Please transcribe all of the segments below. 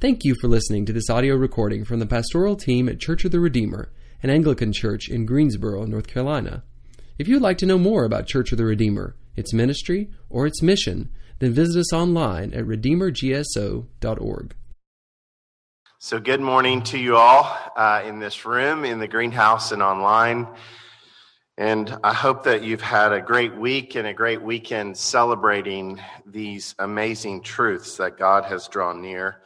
Thank you for listening to this audio recording from the pastoral team at Church of the Redeemer, an Anglican church in Greensboro, North Carolina. If you'd like to know more about Church of the Redeemer, its ministry, or its mission, then visit us online at redeemergso.org. So, good morning to you all uh, in this room, in the greenhouse, and online. And I hope that you've had a great week and a great weekend celebrating these amazing truths that God has drawn near.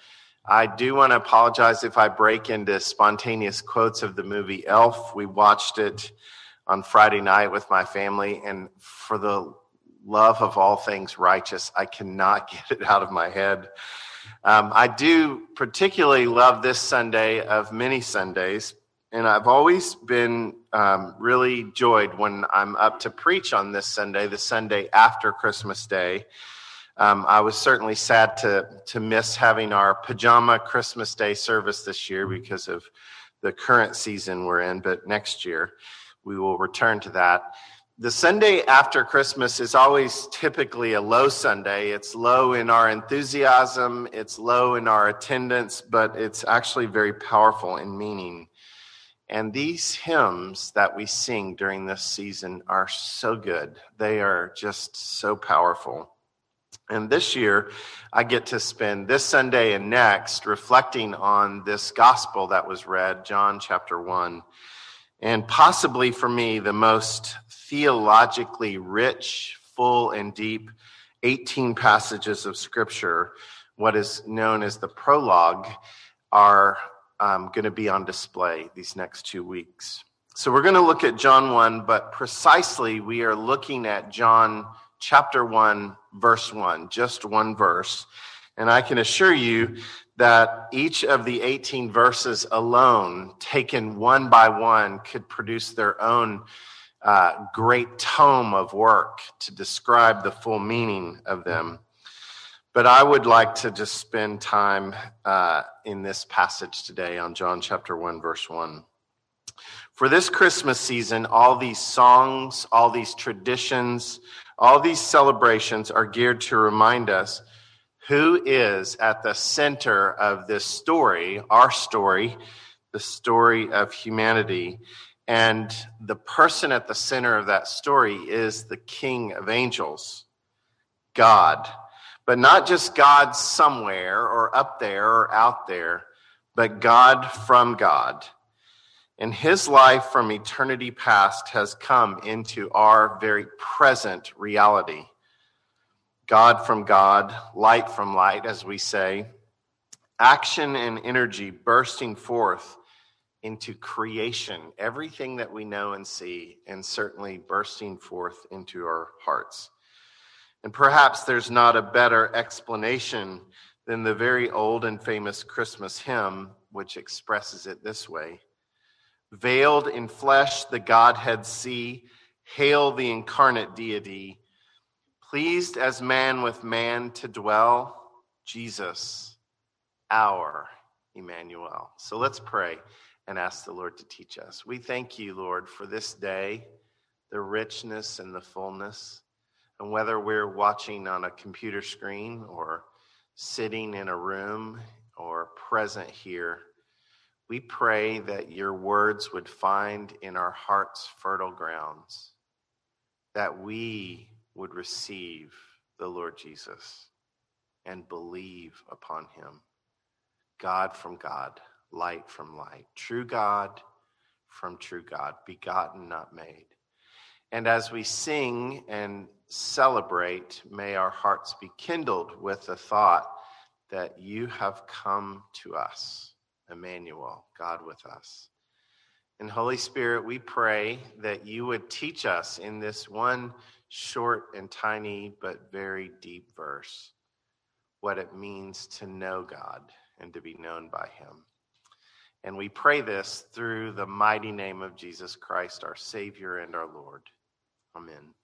I do want to apologize if I break into spontaneous quotes of the movie Elf. We watched it on Friday night with my family, and for the love of all things righteous, I cannot get it out of my head. Um, I do particularly love this Sunday of many Sundays, and I've always been um, really joyed when I'm up to preach on this Sunday, the Sunday after Christmas Day. Um, I was certainly sad to to miss having our pajama Christmas Day service this year because of the current season we're in. But next year we will return to that. The Sunday after Christmas is always typically a low Sunday. It's low in our enthusiasm, it's low in our attendance, but it's actually very powerful in meaning. And these hymns that we sing during this season are so good. They are just so powerful. And this year, I get to spend this Sunday and next reflecting on this gospel that was read, John chapter 1. And possibly for me, the most theologically rich, full, and deep 18 passages of scripture, what is known as the prologue, are um, going to be on display these next two weeks. So we're going to look at John 1, but precisely we are looking at John chapter 1, verse 1, just one verse. And I can assure you that each of the 18 verses alone, taken one by one, could produce their own uh, great tome of work to describe the full meaning of them. But I would like to just spend time uh, in this passage today on John chapter 1, verse 1. For this Christmas season, all these songs, all these traditions, all these celebrations are geared to remind us who is at the center of this story, our story, the story of humanity. And the person at the center of that story is the King of angels, God. But not just God somewhere or up there or out there, but God from God. And his life from eternity past has come into our very present reality. God from God, light from light, as we say, action and energy bursting forth into creation, everything that we know and see, and certainly bursting forth into our hearts. And perhaps there's not a better explanation than the very old and famous Christmas hymn, which expresses it this way Veiled in flesh, the Godhead see, hail the incarnate deity. Pleased as man with man to dwell, Jesus, our Emmanuel. So let's pray and ask the Lord to teach us. We thank you, Lord, for this day, the richness and the fullness. And whether we're watching on a computer screen or sitting in a room or present here, we pray that your words would find in our hearts fertile grounds, that we would receive the Lord Jesus and believe upon him. God from God, light from light, true God from true God, begotten, not made. And as we sing and celebrate, may our hearts be kindled with the thought that you have come to us Emmanuel, God with us. And Holy Spirit, we pray that you would teach us in this one short and tiny but very deep verse what it means to know God and to be known by him. And we pray this through the mighty name of Jesus Christ, our Savior and our Lord. Amen.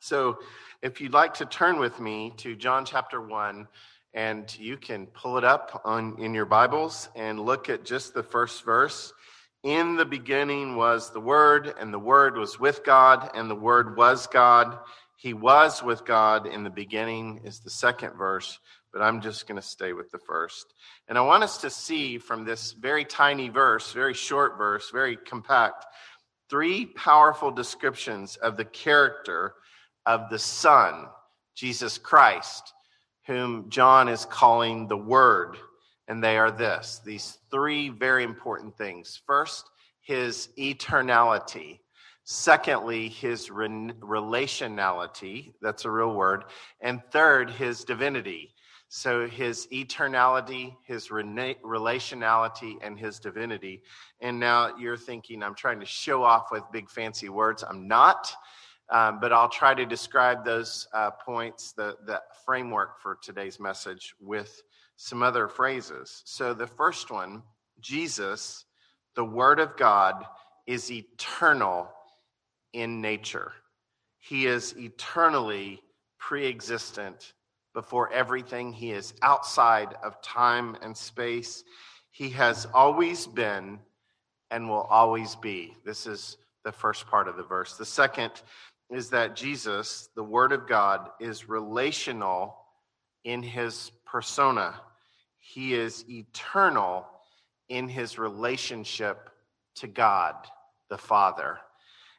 So, if you'd like to turn with me to John chapter 1, and you can pull it up on in your Bibles and look at just the first verse. In the beginning was the Word, and the Word was with God, and the Word was God. He was with God in the beginning, is the second verse. but I'm just going to stay with the first. And I want us to see from this very tiny verse, very short verse, very compact, three powerful descriptions of the character of the Son, Jesus Christ, whom John is calling the Word. And they are this these three very important things. First, his eternality. Secondly, his re- relationality. That's a real word. And third, his divinity. So his eternality, his re- relationality, and his divinity. And now you're thinking, I'm trying to show off with big fancy words. I'm not. Um, but I'll try to describe those uh, points, the, the framework for today's message, with some other phrases. So the first one Jesus, the Word of God, is eternal in nature. He is eternally pre existent before everything. He is outside of time and space. He has always been and will always be. This is the first part of the verse. The second is that Jesus, the Word of God, is relational in his persona. He is eternal in his relationship to God the Father.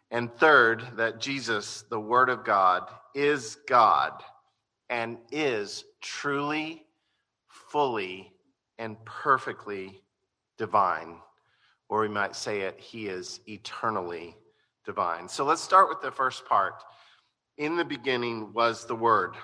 And third, that Jesus, the Word of God, is God and is truly, fully, and perfectly divine. Or we might say it, He is eternally divine. So let's start with the first part. In the beginning was the Word.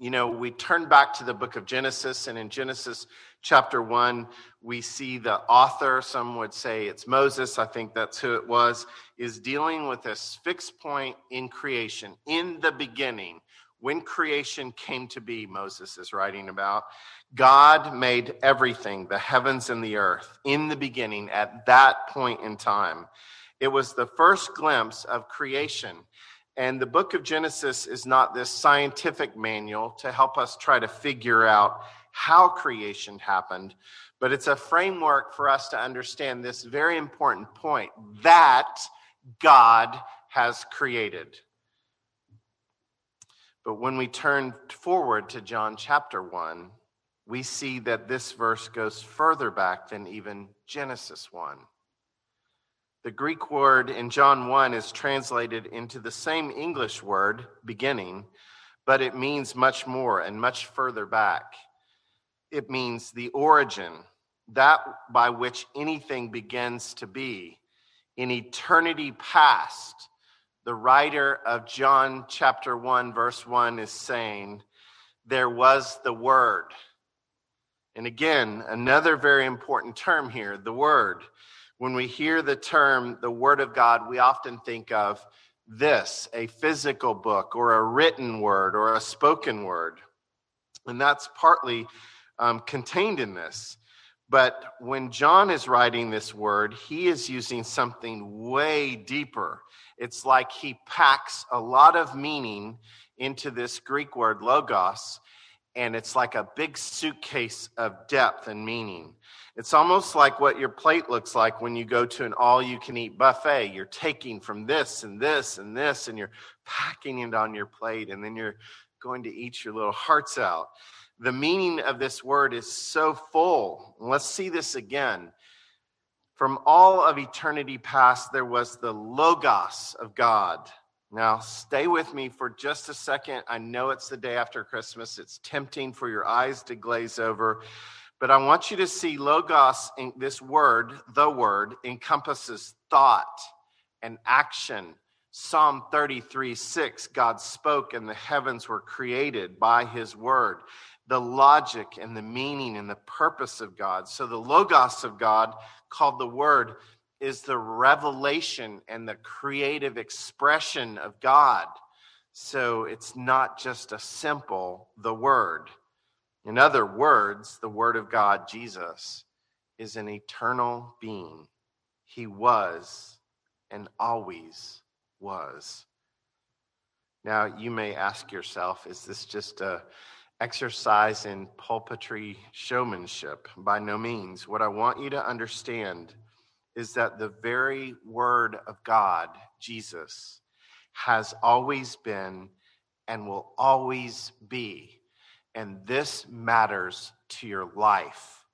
You know, we turn back to the book of Genesis, and in Genesis chapter 1, we see the author, some would say it's Moses, I think that's who it was, is dealing with this fixed point in creation. In the beginning, when creation came to be, Moses is writing about, God made everything, the heavens and the earth, in the beginning at that point in time. It was the first glimpse of creation. And the book of Genesis is not this scientific manual to help us try to figure out how creation happened, but it's a framework for us to understand this very important point that God has created. But when we turn forward to John chapter 1, we see that this verse goes further back than even Genesis 1. The Greek word in John 1 is translated into the same English word, beginning, but it means much more and much further back. It means the origin, that by which anything begins to be. In eternity past, the writer of John chapter 1, verse 1 is saying, There was the Word. And again, another very important term here the Word. When we hear the term the Word of God, we often think of this a physical book or a written word or a spoken word. And that's partly um, contained in this. But when John is writing this word, he is using something way deeper. It's like he packs a lot of meaning into this Greek word logos, and it's like a big suitcase of depth and meaning. It's almost like what your plate looks like when you go to an all you can eat buffet. You're taking from this and this and this, and you're packing it on your plate, and then you're going to eat your little hearts out. The meaning of this word is so full. Let's see this again. From all of eternity past, there was the Logos of God. Now, stay with me for just a second. I know it's the day after Christmas. It's tempting for your eyes to glaze over. But I want you to see Logos, in this word, the word, encompasses thought and action. Psalm 33 6, God spoke and the heavens were created by his word. The logic and the meaning and the purpose of God. So the Logos of God, called the Word, is the revelation and the creative expression of God. So it's not just a simple, the Word. In other words, the Word of God, Jesus, is an eternal being. He was and always was. Now, you may ask yourself, is this just a exercise in pulpitry showmanship? By no means. What I want you to understand is that the very Word of God, Jesus, has always been and will always be and this matters to your life.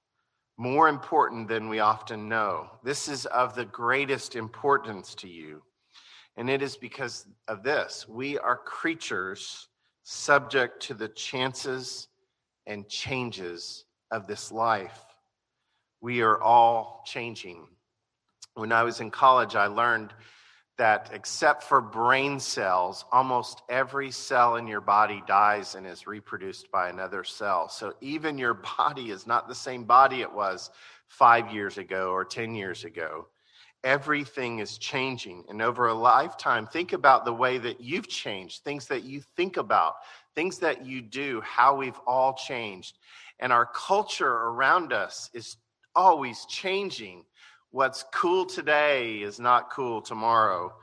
More important than we often know. This is of the greatest importance to you. And it is because of this. We are creatures subject to the chances and changes of this life. We are all changing. When I was in college, I learned that except for brain cells, almost every cell in your body dies and is reproduced by another cell. So even your body is not the same body it was five years ago or 10 years ago. Everything is changing. And over a lifetime, think about the way that you've changed, things that you think about, things that you do, how we've all changed. And our culture around us is always changing. What's cool today is not cool tomorrow.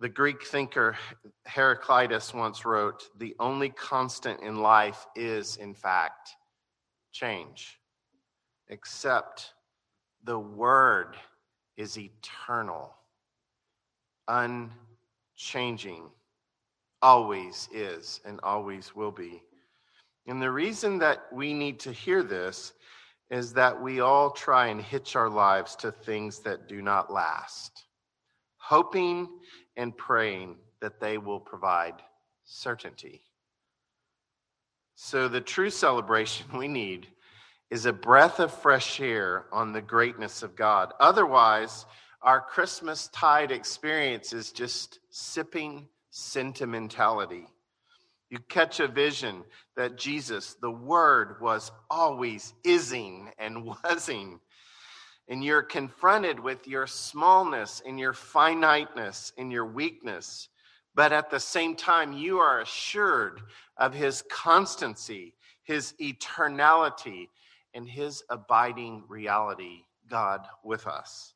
The Greek thinker Heraclitus once wrote The only constant in life is, in fact, change, except the Word is eternal, unchanging, always is, and always will be. And the reason that we need to hear this is that we all try and hitch our lives to things that do not last, hoping and praying that they will provide certainty. So, the true celebration we need is a breath of fresh air on the greatness of God. Otherwise, our Christmas tide experience is just sipping sentimentality. You catch a vision that Jesus, the Word, was always ising and wasing. And you're confronted with your smallness and your finiteness and your weakness. But at the same time, you are assured of His constancy, His eternality, and His abiding reality, God with us.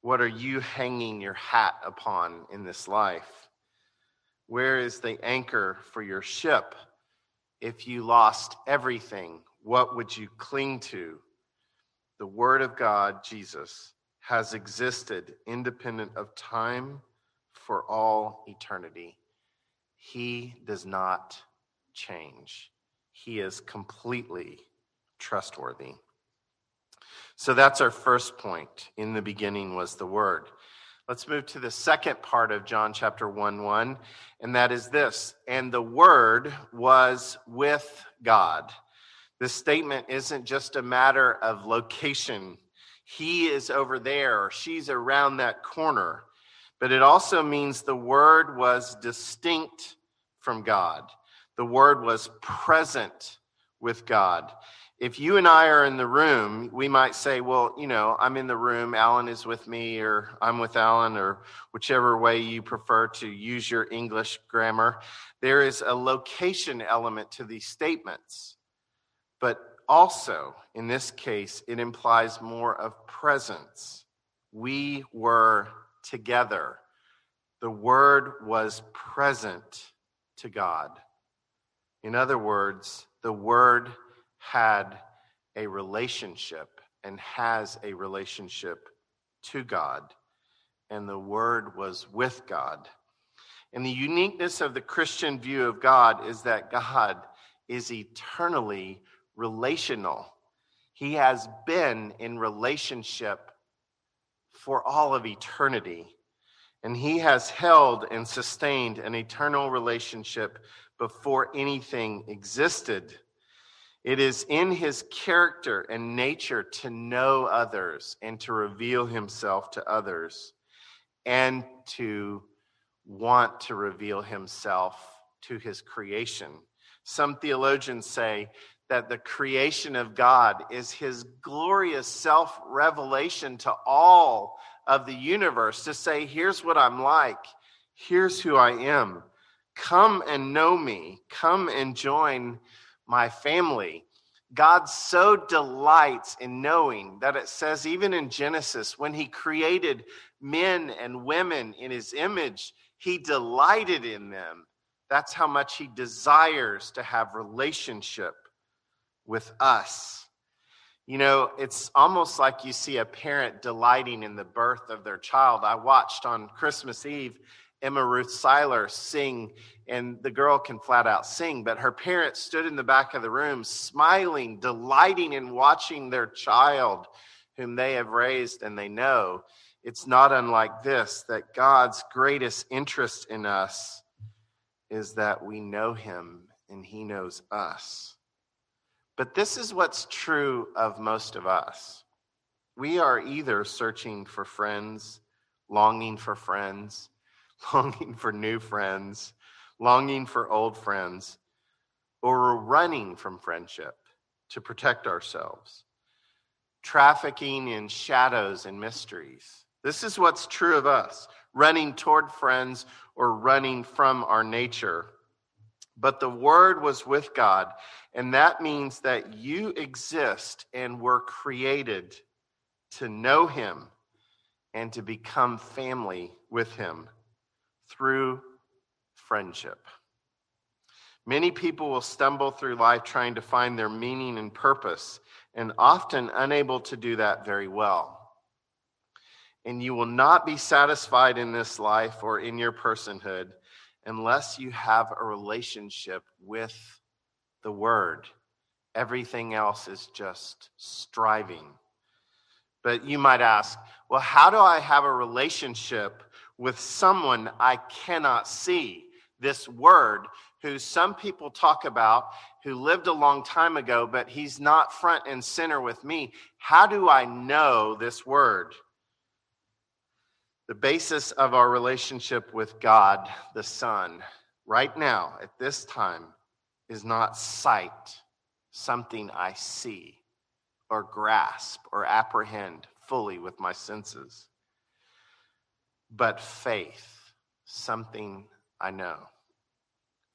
What are you hanging your hat upon in this life? Where is the anchor for your ship? If you lost everything, what would you cling to? The Word of God, Jesus, has existed independent of time for all eternity. He does not change, He is completely trustworthy. So that's our first point. In the beginning was the Word. Let's move to the second part of John chapter 1 1, and that is this and the Word was with God. This statement isn't just a matter of location. He is over there, or she's around that corner. But it also means the Word was distinct from God. The Word was present with God if you and I are in the room, we might say, well, you know, I'm in the room, Alan is with me, or I'm with Alan, or whichever way you prefer to use your English grammar. There is a location element to these statements. But also, in this case, it implies more of presence. We were together. The Word was present to God. In other words, the Word had a relationship and has a relationship to God, and the Word was with God. And the uniqueness of the Christian view of God is that God is eternally relational. He has been in relationship for all of eternity. And he has held and sustained an eternal relationship before anything existed. It is in his character and nature to know others and to reveal himself to others and to want to reveal himself to his creation. Some theologians say that the creation of God is his glorious self revelation to all of the universe to say, here's what I'm like, here's who I am. Come and know me, come and join my family. God so delights in knowing that it says, even in Genesis, when he created men and women in his image, he delighted in them. That's how much he desires to have relationship with us. You know, it's almost like you see a parent delighting in the birth of their child. I watched on Christmas Eve Emma Ruth Seiler sing, and the girl can flat out sing, but her parents stood in the back of the room, smiling, delighting in watching their child, whom they have raised and they know. It's not unlike this that God's greatest interest in us is that we know Him and He knows us. But this is what's true of most of us. We are either searching for friends, longing for friends, longing for new friends, longing for old friends, or running from friendship to protect ourselves, trafficking in shadows and mysteries. This is what's true of us running toward friends or running from our nature. But the Word was with God, and that means that you exist and were created to know Him and to become family with Him through friendship. Many people will stumble through life trying to find their meaning and purpose, and often unable to do that very well. And you will not be satisfied in this life or in your personhood unless you have a relationship with the Word. Everything else is just striving. But you might ask, well, how do I have a relationship with someone I cannot see? This Word, who some people talk about, who lived a long time ago, but he's not front and center with me. How do I know this Word? The basis of our relationship with God, the Son, right now, at this time, is not sight, something I see or grasp or apprehend fully with my senses, but faith, something I know.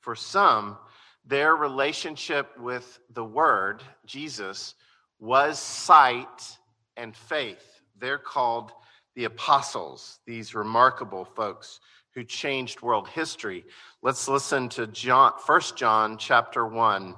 For some, their relationship with the Word, Jesus, was sight and faith. They're called the apostles, these remarkable folks who changed world history. Let's listen to John, 1 John chapter 1.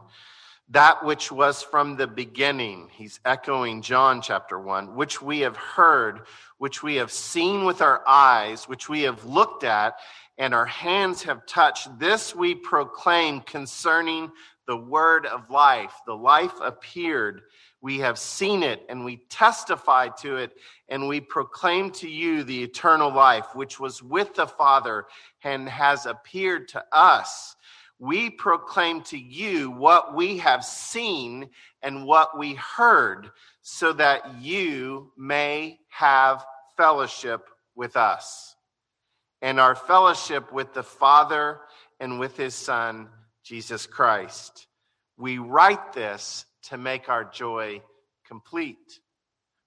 That which was from the beginning, he's echoing John chapter 1, which we have heard, which we have seen with our eyes, which we have looked at, and our hands have touched. This we proclaim concerning the word of life. The life appeared we have seen it and we testify to it and we proclaim to you the eternal life which was with the Father and has appeared to us. We proclaim to you what we have seen and what we heard so that you may have fellowship with us. And our fellowship with the Father and with his Son, Jesus Christ. We write this to make our joy complete.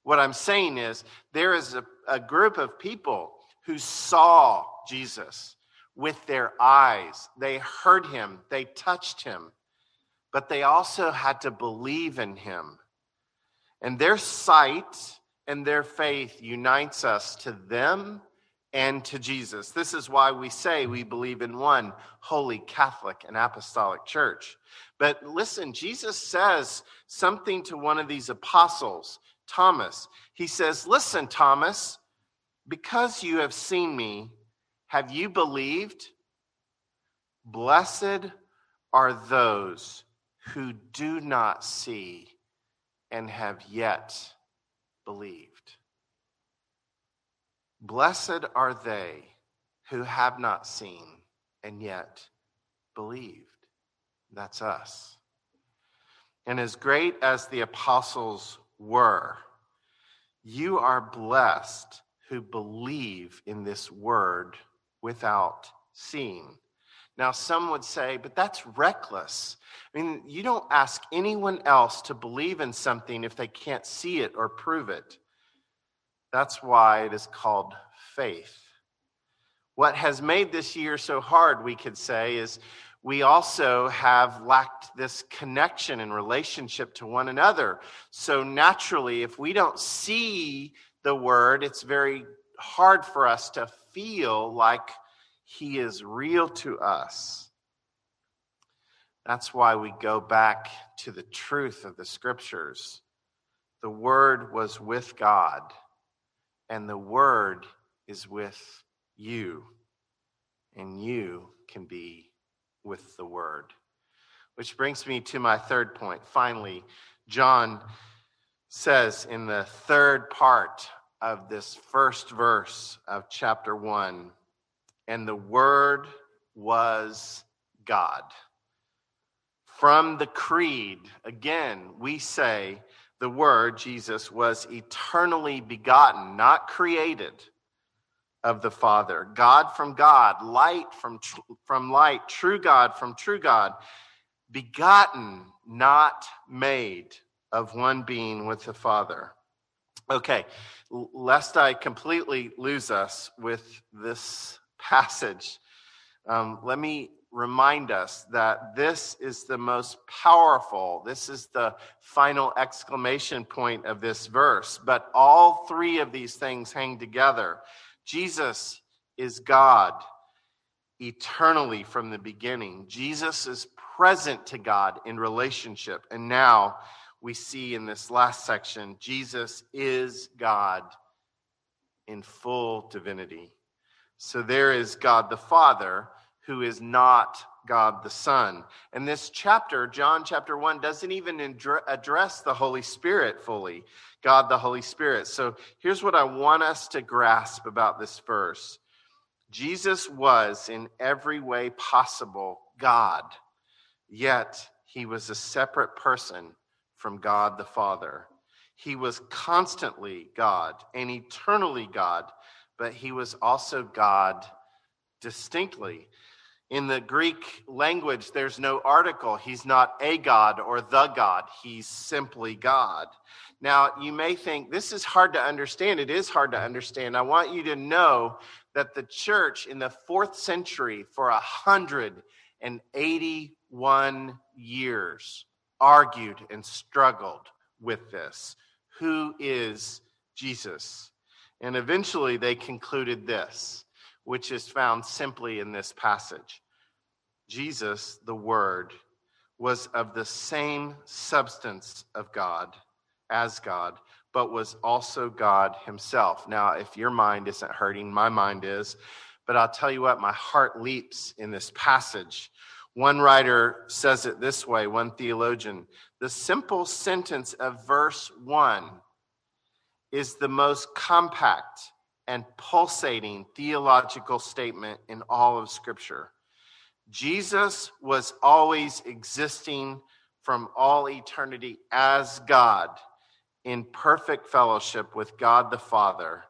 What I'm saying is, there is a, a group of people who saw Jesus with their eyes. They heard him, they touched him, but they also had to believe in him. And their sight and their faith unites us to them and to Jesus. This is why we say we believe in one holy Catholic and Apostolic Church. But listen, Jesus says something to one of these apostles, Thomas. He says, Listen, Thomas, because you have seen me, have you believed? Blessed are those who do not see and have yet believed. Blessed are they who have not seen and yet believed. That's us. And as great as the apostles were, you are blessed who believe in this word without seeing. Now, some would say, but that's reckless. I mean, you don't ask anyone else to believe in something if they can't see it or prove it. That's why it is called faith. What has made this year so hard, we could say, is we also have lacked this connection and relationship to one another. So naturally, if we don't see the word, it's very hard for us to feel like he is real to us. That's why we go back to the truth of the scriptures. The word was with God and the Word is with you. and you can be with the Word. Which brings me to my third point. Finally, John says in the third part of this first verse of chapter 1 and the Word was God. From the creed, again, we say the Word, Jesus, was eternally begotten, not created of the Father. God from God, light from, from light, true God from true God, begotten, not made of one being with the Father. Okay, lest I completely lose us with this passage, um, let me remind us that this is the most powerful, this is the final exclamation point of this verse. But all three of these things hang together. Jesus is God eternally from the beginning. Jesus is present to God in relationship. And now we see in this last section, Jesus is God in full divinity. So there is God the Father who is not God the Son. And this chapter, John chapter 1, doesn't even address the Holy Spirit fully, God the Holy Spirit. So here's what I want us to grasp about this verse Jesus was in every way possible God, yet he was a separate person from God the Father. He was constantly God and eternally God, but he was also God distinctly. In the Greek language, there's no article. He's not a God or the God. He's simply God. Now, you may think this is hard to understand. It is hard to understand. I want you to know that the church in the fourth century, for 181 years, argued and struggled with this. Who is Jesus? And eventually they concluded this which is found simply in this passage. Jesus, the Word, was of the same substance of God as God, but was also God Himself. Now, if your mind isn't hurting, my mind is. But I'll tell you what, my heart leaps in this passage. One writer says it this way, one theologian the simple sentence of verse 1 is the most compact and pulsating theological statement in all of Scripture. Jesus was always existing from all eternity as God in perfect fellowship with God the Father,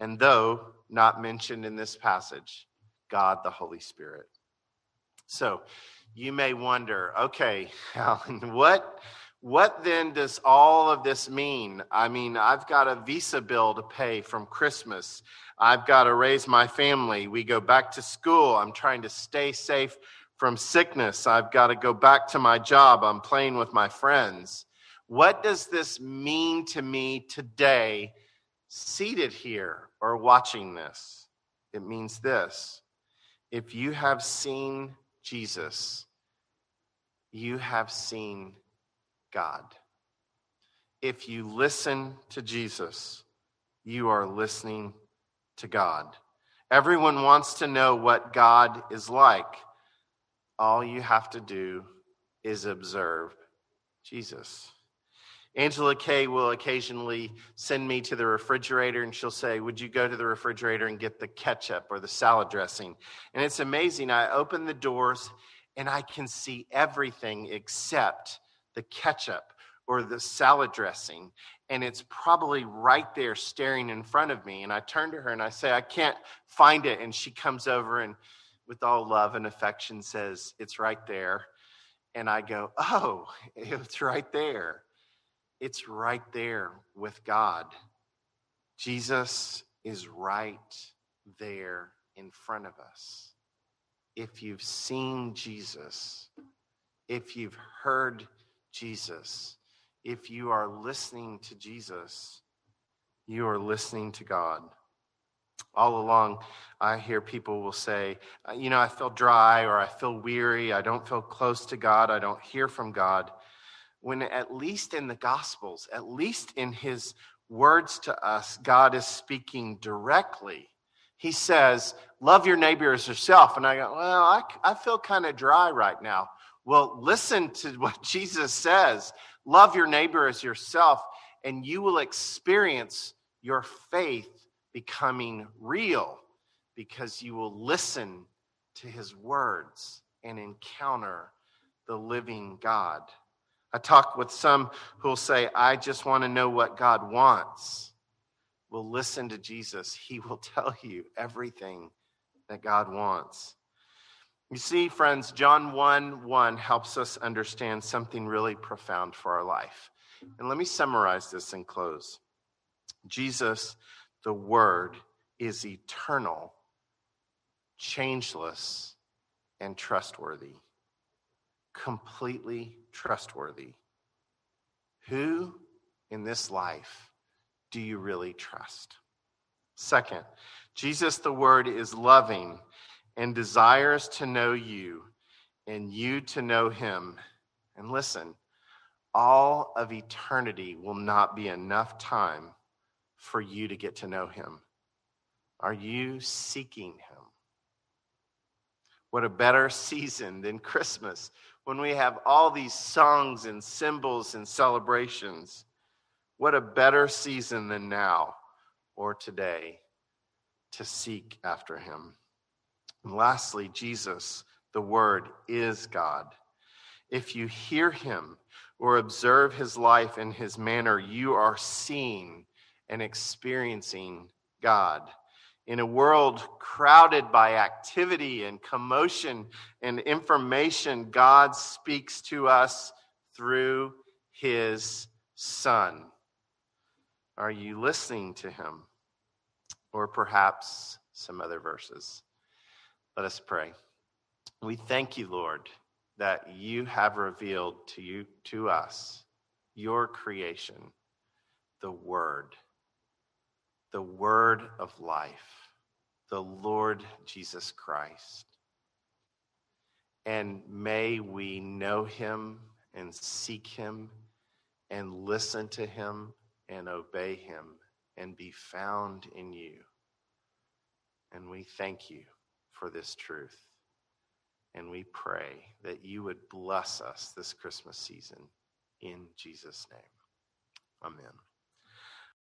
and though not mentioned in this passage, God the Holy Spirit. So you may wonder, okay, Alan, what what then does all of this mean? I mean, I've got a visa bill to pay from Christmas. I've got to raise my family. We go back to school. I'm trying to stay safe from sickness. I've got to go back to my job. I'm playing with my friends. What does this mean to me today, seated here or watching this? It means this if you have seen Jesus, you have seen God. If you listen to Jesus, you are listening to God. Everyone wants to know what God is like. All you have to do is observe Jesus. Angela Kay will occasionally send me to the refrigerator and she'll say, Would you go to the refrigerator and get the ketchup or the salad dressing? And it's amazing. I open the doors and I can see everything except the ketchup or the salad dressing. And it's probably right there staring in front of me. And i turn to her and i say i can't find it. And she comes over and with all love and affection says it's right there. And i go oh it's right there it's right there with god jesus is right there in front of us if you've seen jesus if you've heard Jesus, if you are listening to Jesus, you are listening to God. All along, I hear people will say, uh, You know, I feel dry or I feel weary. I don't feel close to God. I don't hear from God. When at least in the Gospels, at least in his words to us, God is speaking directly He says, Love your neighbor as yourself. And I go, Well, I, I feel kind of dry right now. Well, listen to what Jesus says love your neighbor as yourself, and you will experience your faith becoming real because you will listen to his words and encounter the living God. I talk with some who will say, I just want to know what God wants. Well, listen to Jesus. He will tell you everything that God wants. You see, friends, John 1 1 helps us understand something really profound for our life. And let me summarize this and close. Jesus, the Word, is eternal, changeless, and trustworthy. Completely trustworthy. Who in this life do you really trust? Second, Jesus, the Word, is loving and desires to know you and you to know him. And listen, all of eternity will not be enough time for you to get to know him. Are you seeking him? What a better season than Christmas when we have all these songs and symbols and celebrations. What a better season than now or today to seek after him. And lastly, Jesus, the Word, is God. If you hear him or observe his life and his manner, you are seeing and experiencing God. In a world crowded by activity and commotion and information, God speaks to us through his Son. Are you listening to him? Or perhaps some other verses? Let us pray. We thank you, Lord, that you have revealed to you to us your creation, the word, the word of life, the Lord Jesus Christ. And may we know him and seek him and listen to him and obey him and be found in you. And we thank you for this truth. And we pray that you would bless us this Christmas season in Jesus' name. Amen.